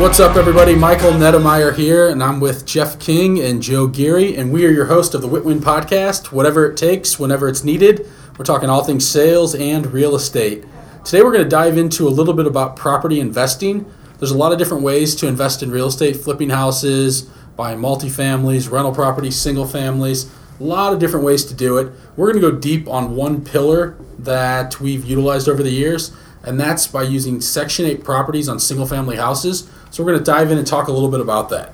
What's up, everybody? Michael Nettemeyer here, and I'm with Geoff King and Joe Geary, and we are your host of the WITWIN Podcast. Whatever it takes, whenever it's needed, we're talking all things sales and real estate. Today, we're going to dive into a little bit about property investing. There's a lot of different ways to invest in real estate: flipping houses, buying multifamilies, rental properties, single families. A lot of different ways to do it. We're going to go deep on one pillar that we've utilized over the years, and that's by using Section 8 properties on single family houses. So we're going to dive in and talk a little bit about that.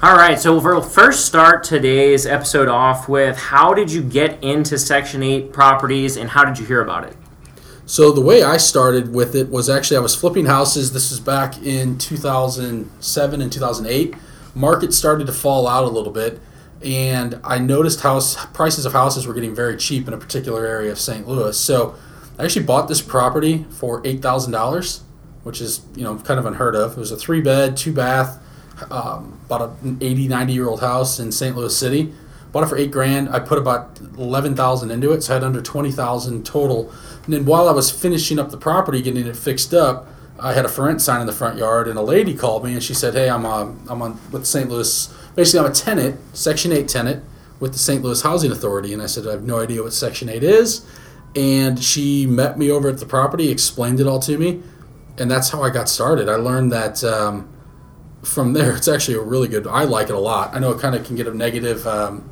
All right, so we'll first start today's episode off with how did you get into Section 8 properties and how did you hear about it? So the way I started with it was actually I was flipping houses. This is back in 2007 and 2008. Market started to fall out a little bit, and I noticed house prices of houses were getting very cheap in a particular area of St. Louis. So I actually bought this property for eight thousand dollars which is you know kind of unheard of. It was a three bed, two bath, um, about an 80, 90 year old house in St. Louis City. Bought it for eight grand. I put about eleven thousand into it, so I had under twenty thousand total. And then while I was finishing up the property, getting it fixed up, I had a for rent sign in the front yard, and a lady called me and she said, "Hey, I'm uh, I'm on with St. Louis. Basically, I'm a tenant, Section Eight tenant with the St. Louis Housing Authority." And I said, "I have no idea what Section Eight is." And she met me over at the property, explained it all to me and that's how I got started. I learned that um, from there. It's actually a really good. I like it a lot. I know it kind of can get a negative um,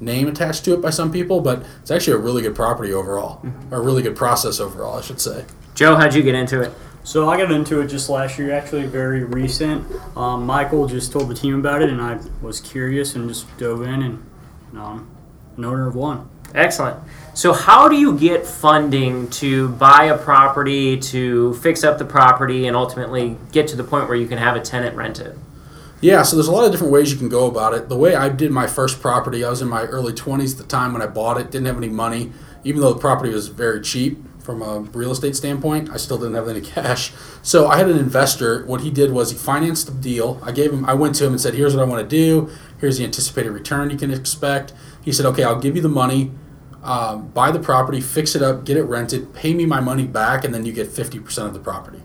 name attached to it by some people, but it's actually a really good property overall, mm-hmm. or a really good process overall, I should say. Joe, how'd you get into it? So I got into it just last year, actually very recent. Um, Michael just told the team about it, and I was curious and just dove in, and um, an owner of one. Excellent. So, how do you get funding to buy a property, to fix up the property, and ultimately get to the point where you can have a tenant rent it? Yeah, so there's a lot of different ways you can go about it. The way I did my first property, I was in my early 20s at the time when I bought it, didn't have any money, even though the property was very cheap from a real estate standpoint. I still didn't have any cash. So I had an investor. What he did was he financed the deal. I gave him I went to him and said, "Here's what I want to do. Here's the anticipated return you can expect." He said, "Okay, I'll give you the money um, buy the property, fix it up, get it rented, pay me my money back, and then you get 50% of the property.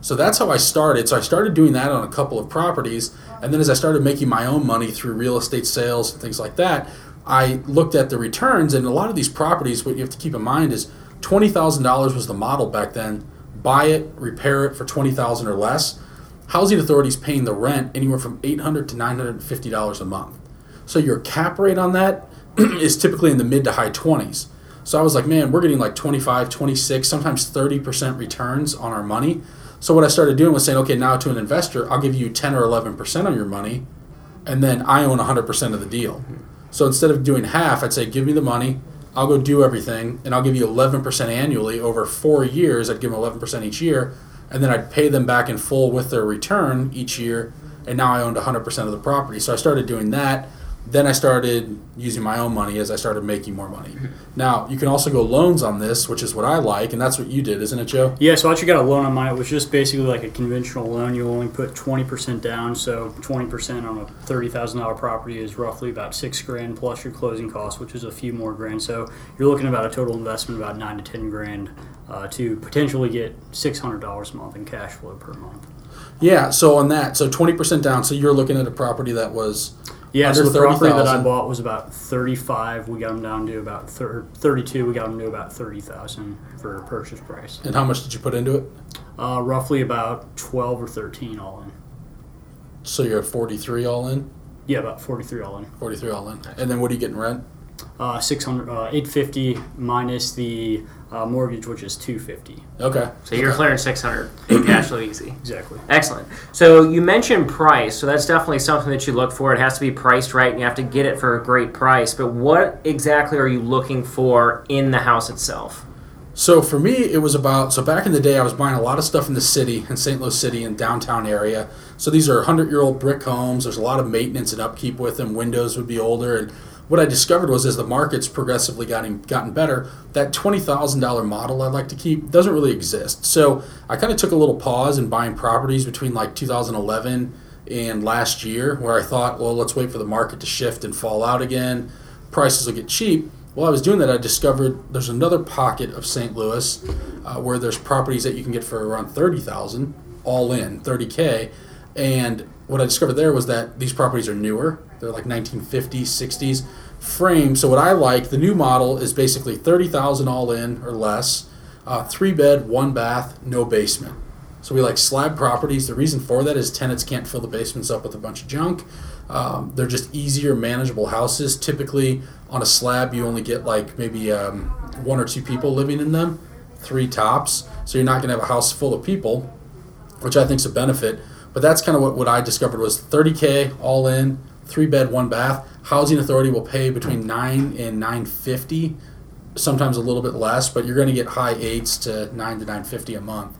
So that's how I started. So I started doing that on a couple of properties. And then as I started making my own money through real estate sales and things like that, I looked at the returns. And a lot of these properties, what you have to keep in mind is $20,000 was the model back then. Buy it, repair it for 20000 or less. Housing authorities paying the rent anywhere from $800 to $950 a month. So your cap rate on that is typically in the mid to high 20s. So I was like, man, we're getting like 25, 26, sometimes 30% returns on our money. So what I started doing was saying, okay, now to an investor, I'll give you 10 or 11% on your money, and then I own 100% of the deal. So instead of doing half, I'd say, give me the money, I'll go do everything, and I'll give you 11% annually over four years. I'd give them 11% each year, and then I'd pay them back in full with their return each year, and now I owned 100% of the property. So I started doing that then I started using my own money as I started making more money. Now you can also go loans on this, which is what I like, and that's what you did, isn't it, Joe? Yeah. So I actually got a loan on mine. It was just basically like a conventional loan. You only put twenty percent down, so twenty percent on a thirty thousand dollar property is roughly about six grand plus your closing costs, which is a few more grand. So you're looking about a total investment about nine to ten grand uh, to potentially get six hundred dollars a month in cash flow per month. Yeah. So on that, so twenty percent down. So you're looking at a property that was yeah, so the property that I bought was about 35. We got them down to about 32. We got them to about 30,000 for purchase price. And how much did you put into it? Uh, roughly about 12 or 13 all in. So you're at 43 all in? Yeah, about 43 all in. 43 all in. And then what are you getting rent? Uh, 600, uh, 850 minus the uh, mortgage, which is 250. Okay. So you're clearing 600 in cash flow easy. Exactly. Excellent. So you mentioned price. So that's definitely something that you look for. It has to be priced right, and you have to get it for a great price. But what exactly are you looking for in the house itself? So for me, it was about so back in the day, I was buying a lot of stuff in the city, in St. Louis City, and downtown area. So these are hundred-year-old brick homes. There's a lot of maintenance and upkeep with them. Windows would be older, and what I discovered was as the market's progressively gotten gotten better, that twenty thousand dollar model I'd like to keep doesn't really exist. So I kind of took a little pause in buying properties between like 2011 and last year, where I thought, well, let's wait for the market to shift and fall out again. Prices will get cheap. While I was doing that, I discovered there's another pocket of St. Louis uh, where there's properties that you can get for around thirty thousand all in, 30k And what I discovered there was that these properties are newer. They're like 1950s, 60s frame. So what I like, the new model is basically 30,000 all in or less, uh, three bed, one bath, no basement. So we like slab properties. The reason for that is tenants can't fill the basements up with a bunch of junk. Um, they're just easier, manageable houses. Typically, on a slab, you only get like maybe um, one or two people living in them, three tops. So you're not going to have a house full of people, which I think is a benefit. But that's kind of what, what I discovered was 30k all in, three bed, one bath. Housing Authority will pay between nine and 950, sometimes a little bit less, but you're going to get high eights to nine to 950 a month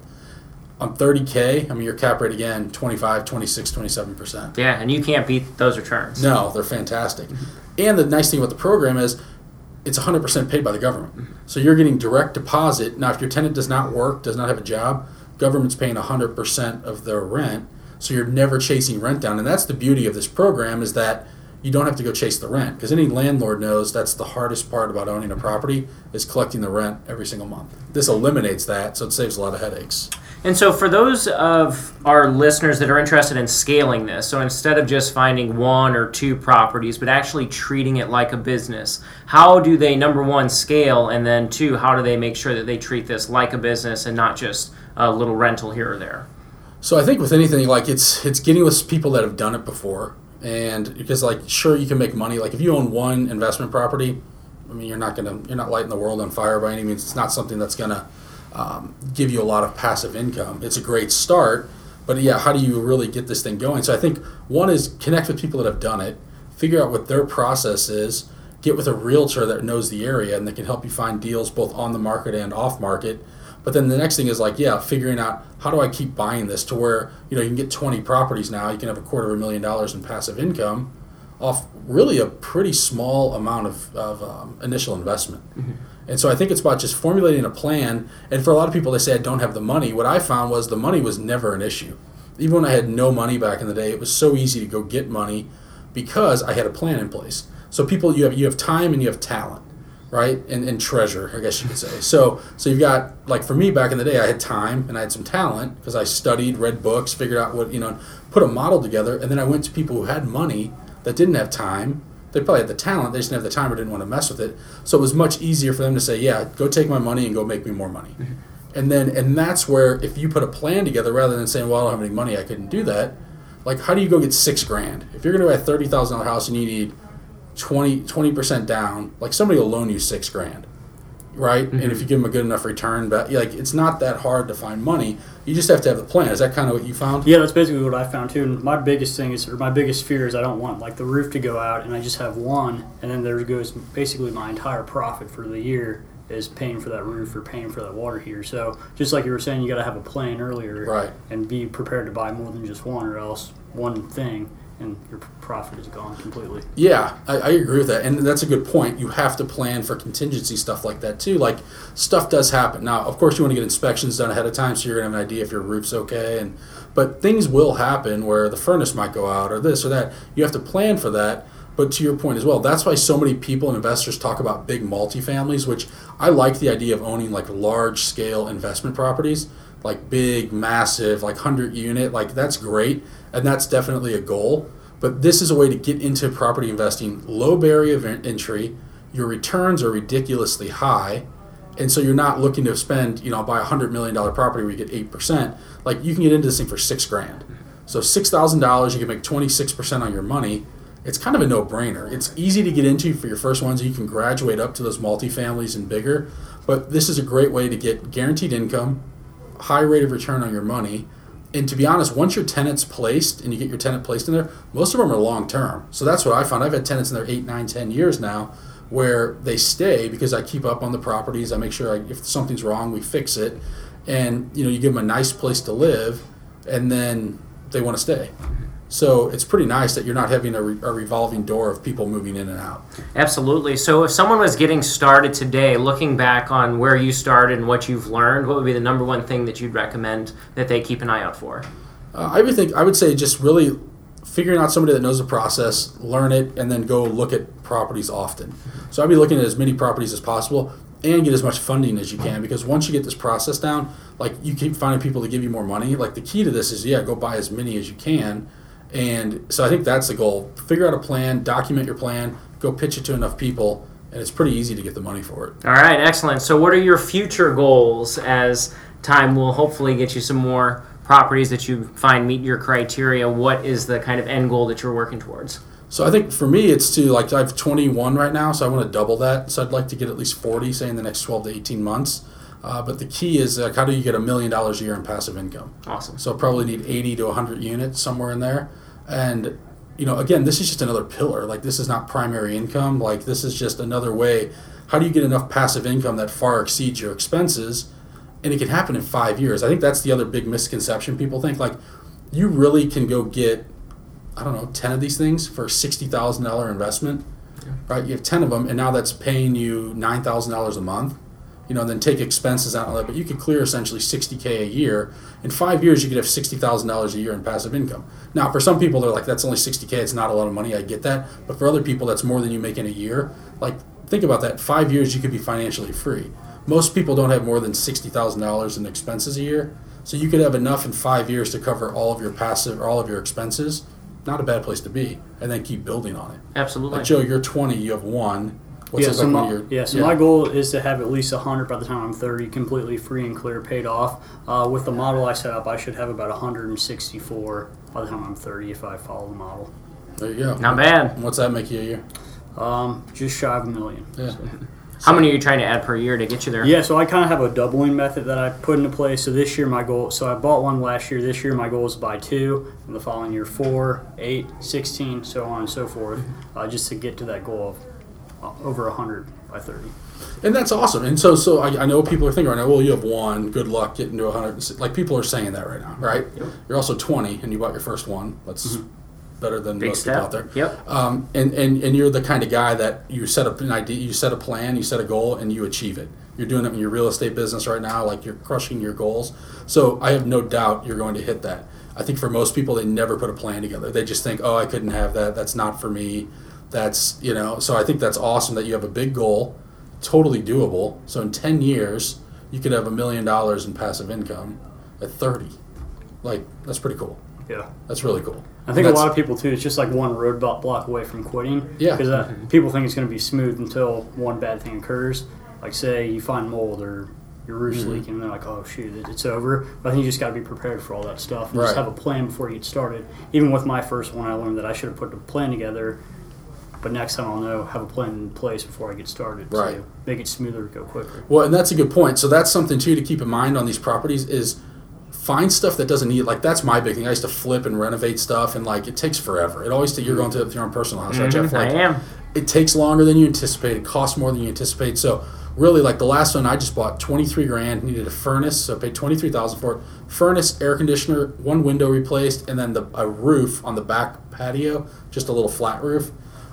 on 30K, I mean, your cap rate again, 25, 26, 27%. Yeah, and you can't beat those returns. No, they're fantastic. And the nice thing about the program is it's 100% paid by the government. So you're getting direct deposit. Now, if your tenant does not work, does not have a job, government's paying 100% of their rent. So you're never chasing rent down. And that's the beauty of this program is that you don't have to go chase the rent because any landlord knows that's the hardest part about owning a property is collecting the rent every single month. This eliminates that, so it saves a lot of headaches. And so, for those of our listeners that are interested in scaling this, so instead of just finding one or two properties, but actually treating it like a business, how do they, number one, scale? And then, two, how do they make sure that they treat this like a business and not just a little rental here or there? So, I think with anything, like it's, it's getting with people that have done it before. And because, like, sure, you can make money. Like, if you own one investment property, I mean, you're not gonna, you're not lighting the world on fire by any means. It's not something that's gonna um, give you a lot of passive income. It's a great start, but yeah, how do you really get this thing going? So I think one is connect with people that have done it, figure out what their process is, get with a realtor that knows the area and that can help you find deals both on the market and off market. But then the next thing is like, yeah, figuring out how do I keep buying this to where you know you can get 20 properties now, you can have a quarter of a million dollars in passive income off really a pretty small amount of, of um, initial investment. Mm-hmm. And so I think it's about just formulating a plan. And for a lot of people, they say I don't have the money. What I found was the money was never an issue. Even when I had no money back in the day, it was so easy to go get money because I had a plan in place. So people, you have you have time and you have talent, right? And, and treasure, I guess you could say. So so you've got like for me back in the day, I had time and I had some talent because I studied, read books, figured out what you know, put a model together, and then I went to people who had money that didn't have time they probably had the talent, they just didn't have the time or didn't want to mess with it. So it was much easier for them to say, "Yeah, go take my money and go make me more money." Mm-hmm. And then and that's where if you put a plan together rather than saying, "Well, I don't have any money, I couldn't do that." Like, how do you go get six grand if you're going to buy a thirty thousand dollar house and you need 20 percent down? Like somebody will loan you six grand right? Mm-hmm. And if you give them a good enough return, but like it's not that hard to find money. You just have to have the plan. Is that kind of what you found? Yeah, that's basically what I found too. And my biggest thing is, or my biggest fear is, I don't want like the roof to go out, and I just have one, and then there goes basically my entire profit for the year is paying for that roof or paying for that water heater. So just like you were saying, you got to have a plan earlier, right? And be prepared to buy more than just one, or else one thing and your profit is gone completely. Yeah, I, I, agree with that, and that's a good point. You have to plan for contingency stuff like that too. Like stuff does happen. Now, of course, you want to get inspections done ahead of time, so you're gonna have an idea if your roof's okay. And but things will happen where the furnace might go out or this or that. You have to plan for that. But to your point as well, that's why so many people and investors talk about big multifamilies, which I like the idea of owning like large scale investment properties, like big, massive, like 100 unit, like that's great and that's definitely a goal. But this is a way to get into property investing, low barrier of entry. Your returns are ridiculously high, and so you're not looking to spend, you know, buy a hundred million dollar property where you get eight percent. Like you can get into this thing for six grand. So six thousand dollars, you can make twenty six percent on your money. It's kind of a no brainer. It's easy to get into for your first ones. You can graduate up to those multifamilies and bigger, but this is a great way to get guaranteed income, high rate of return on your money and to be honest, once your tenant's placed and you get your tenant placed in there, most of them are long term. So that's what I found. I've had tenants in there eight, nine, ten years now where they stay because I keep up on the properties. I make sure I, if something's wrong, we fix it. And you know, you give them a nice place to live, and then they want to stay. So it's pretty nice that you're not having a, re- a, revolving door of people moving in and out. Absolutely. So if someone was getting started today, looking back on where you started and what you've learned, what would be the number one thing that you'd recommend that they keep an eye out for? Uh, I would think I would say just really figuring out somebody that knows the process, learn it, and then go look at properties often. So I'd be looking at as many properties as possible. and get as much funding as you can because once you get this process down, like you keep finding people to give you more money. Like the key to this is yeah, go buy as many as you can. And so I think that's the goal. Figure out a plan, document your plan, go pitch it to enough people, and it's pretty easy to get the money for it. All right, excellent. So, what are your future goals as time will hopefully get you some more properties that you find meet your criteria? What is the kind of end goal that you're working towards? So I think for me, it's to like I have 21 right now, so I want to double that. So I'd like to get at least 40, say in the next 12 to 18 months. Uh, but the key is like, how do you get a million dollars a year in passive income? Awesome. So I probably need 80 to 100 units somewhere in there. And you know, again, this is just another pillar. Like this is not primary income. Like this is just another way. How do you get enough passive income that far exceeds your expenses? And it can happen in five years. I think that's the other big misconception people think. Like you really can go get I don't know, 10 of these things for $60,000 investment, yeah. right? You have 10 of them, and now that's paying you $9,000 a month. You know, then take expenses out of that, but you could clear essentially 60K a year. In five years, you could have $60,000 a year in passive income. Now, for some people, they're like, that's only 60K, it's not a lot of money, I get that. But for other people, that's more than you make in a year. Like, think about that. Five years, you could be financially free. Most people don't have more than $60,000 in expenses a year. So you could have enough in five years to cover all of your passive or all of your expenses not a bad place to be, and then keep building on it. Absolutely. Like Joe, you're 20, you have one. What's yeah, so my, yeah, so yeah. my goal is to have at least 100 by the time I'm 30, completely free and clear, paid off. Uh, with the model I set up, I should have about 164 by the time I'm 30 if I follow the model. There you go. Not bad. What's that make you a year? Um, just shy of a million. Yeah. So. How many are you trying to add per year to get you there? Yeah, so I kind of have a doubling method that I put into place. So this year my goal, so I bought one last year. This year my goal is to buy two, and the following year four, eight, 16, so on and so forth, mm-hmm. uh, just to get to that goal of over 100 by 30. And that's awesome. And so, so I, I, know people are thinking right now, well, you have one. Good luck getting to 100. Like people are saying that right now, right? Yep. You're also 20, and you bought your first one. That's mm-hmm better than Big most step. people out there. Yep. Um, and, and and you're the kind of guy that you set up an idea, you set a plan, you set a goal, and you achieve it. You're doing it in your real estate business right now, like you're crushing your goals. So I have no doubt you're going to hit that. I think for most people, they never put a plan together. They just think, oh, I couldn't have that. That's not for me. That's you know. So I think that's awesome that you have a big goal, totally doable. So in ten years, you could have a million dollars in passive income at thirty. Like that's pretty cool. Yeah, that's really cool. I think a lot of people too. It's just like one roadblock away from quitting. Yeah, because uh, people think it's going to be smooth until one bad thing occurs. Like say you find mold or your roof's mm-hmm. leaking, and they're like, "Oh shoot, it's over." But I think you just got to be prepared for all that stuff. And right. Just have a plan before you get started. Even with my first one, I learned that I should have put a plan together. But next time I'll know have a plan in place before I get started. Right. So make it smoother, go quicker. Well, and that's a good point. So that's something too to keep in mind on these properties is find stuff that doesn't need like that's my big thing. I used to flip and renovate stuff, and like it takes forever. It always you're going to your own personal house, mm-hmm, right, Geoff? Like, I am. It takes longer than you anticipate. It costs more than you anticipate. So really, like the last one, I just bought twenty three grand. Needed a furnace, so I paid twenty three thousand for it. Furnace, air conditioner, one window replaced, and then the a roof on the back patio, just a little flat roof.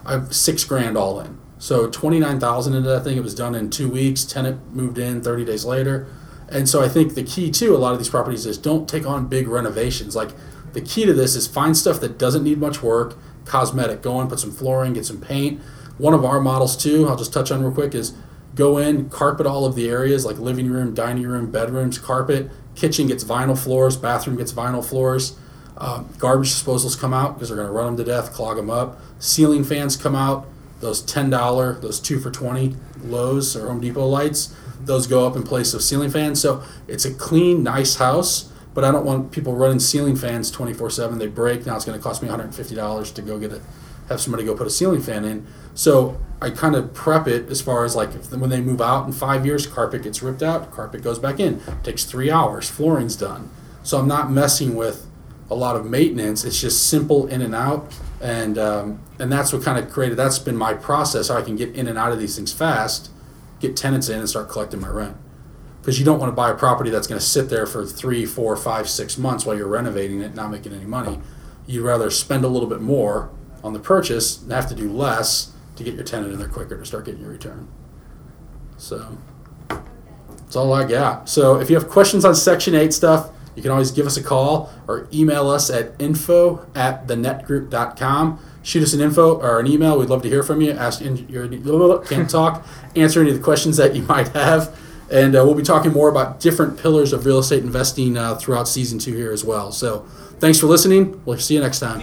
I have six grand all in. So twenty nine thousand into that thing. It was done in two weeks. Tenant moved in thirty days later. And so I think the key to a lot of these properties is don't take on big renovations. Like the key to this is find stuff that doesn't need much work, cosmetic. Go in, put some flooring, get some paint. One of our models too, I'll just touch on real quick, is go in, carpet all of the areas like living room, dining room, bedrooms, carpet. Kitchen gets vinyl floors, bathroom gets vinyl floors. Uh, garbage disposals come out because they're going to run them to death, clog them up. Ceiling fans come out. Those ten dollar, those two for twenty Lowe's or Home Depot lights those go up in place of ceiling fans. So it's a clean, nice house, but I don't want people running ceiling fans 24 7. They break. Now it's going to cost me $150 to go get it, have somebody go put a ceiling fan in. So I kind of prep it as far as like if, when they move out in five years, carpet gets ripped out, carpet goes back in. Takes three hours, flooring's done. So I'm not messing with a lot of maintenance. It's just simple in and out. And, um, and that's what kind of created, that's been my process, how I can get in and out of these things fast get tenants in and start collecting my rent. Because you don't want to buy a property that's going to sit there for three, four, five, six months while you're renovating it, not making any money. You'd rather spend a little bit more on the purchase and have to do less to get your tenant in there quicker to start getting your return. So that's all I got. So if you have questions on Section 8 stuff, you can always give us a call or email us at info at thenettgroup.com. shoot us an info or an email. We'd love to hear from you. Ask your can't talk. Answer any of the questions that you might have, and uh, we'll be talking more about different pillars of real estate investing uh, throughout season two here as well. So, thanks for listening. We'll see you next time.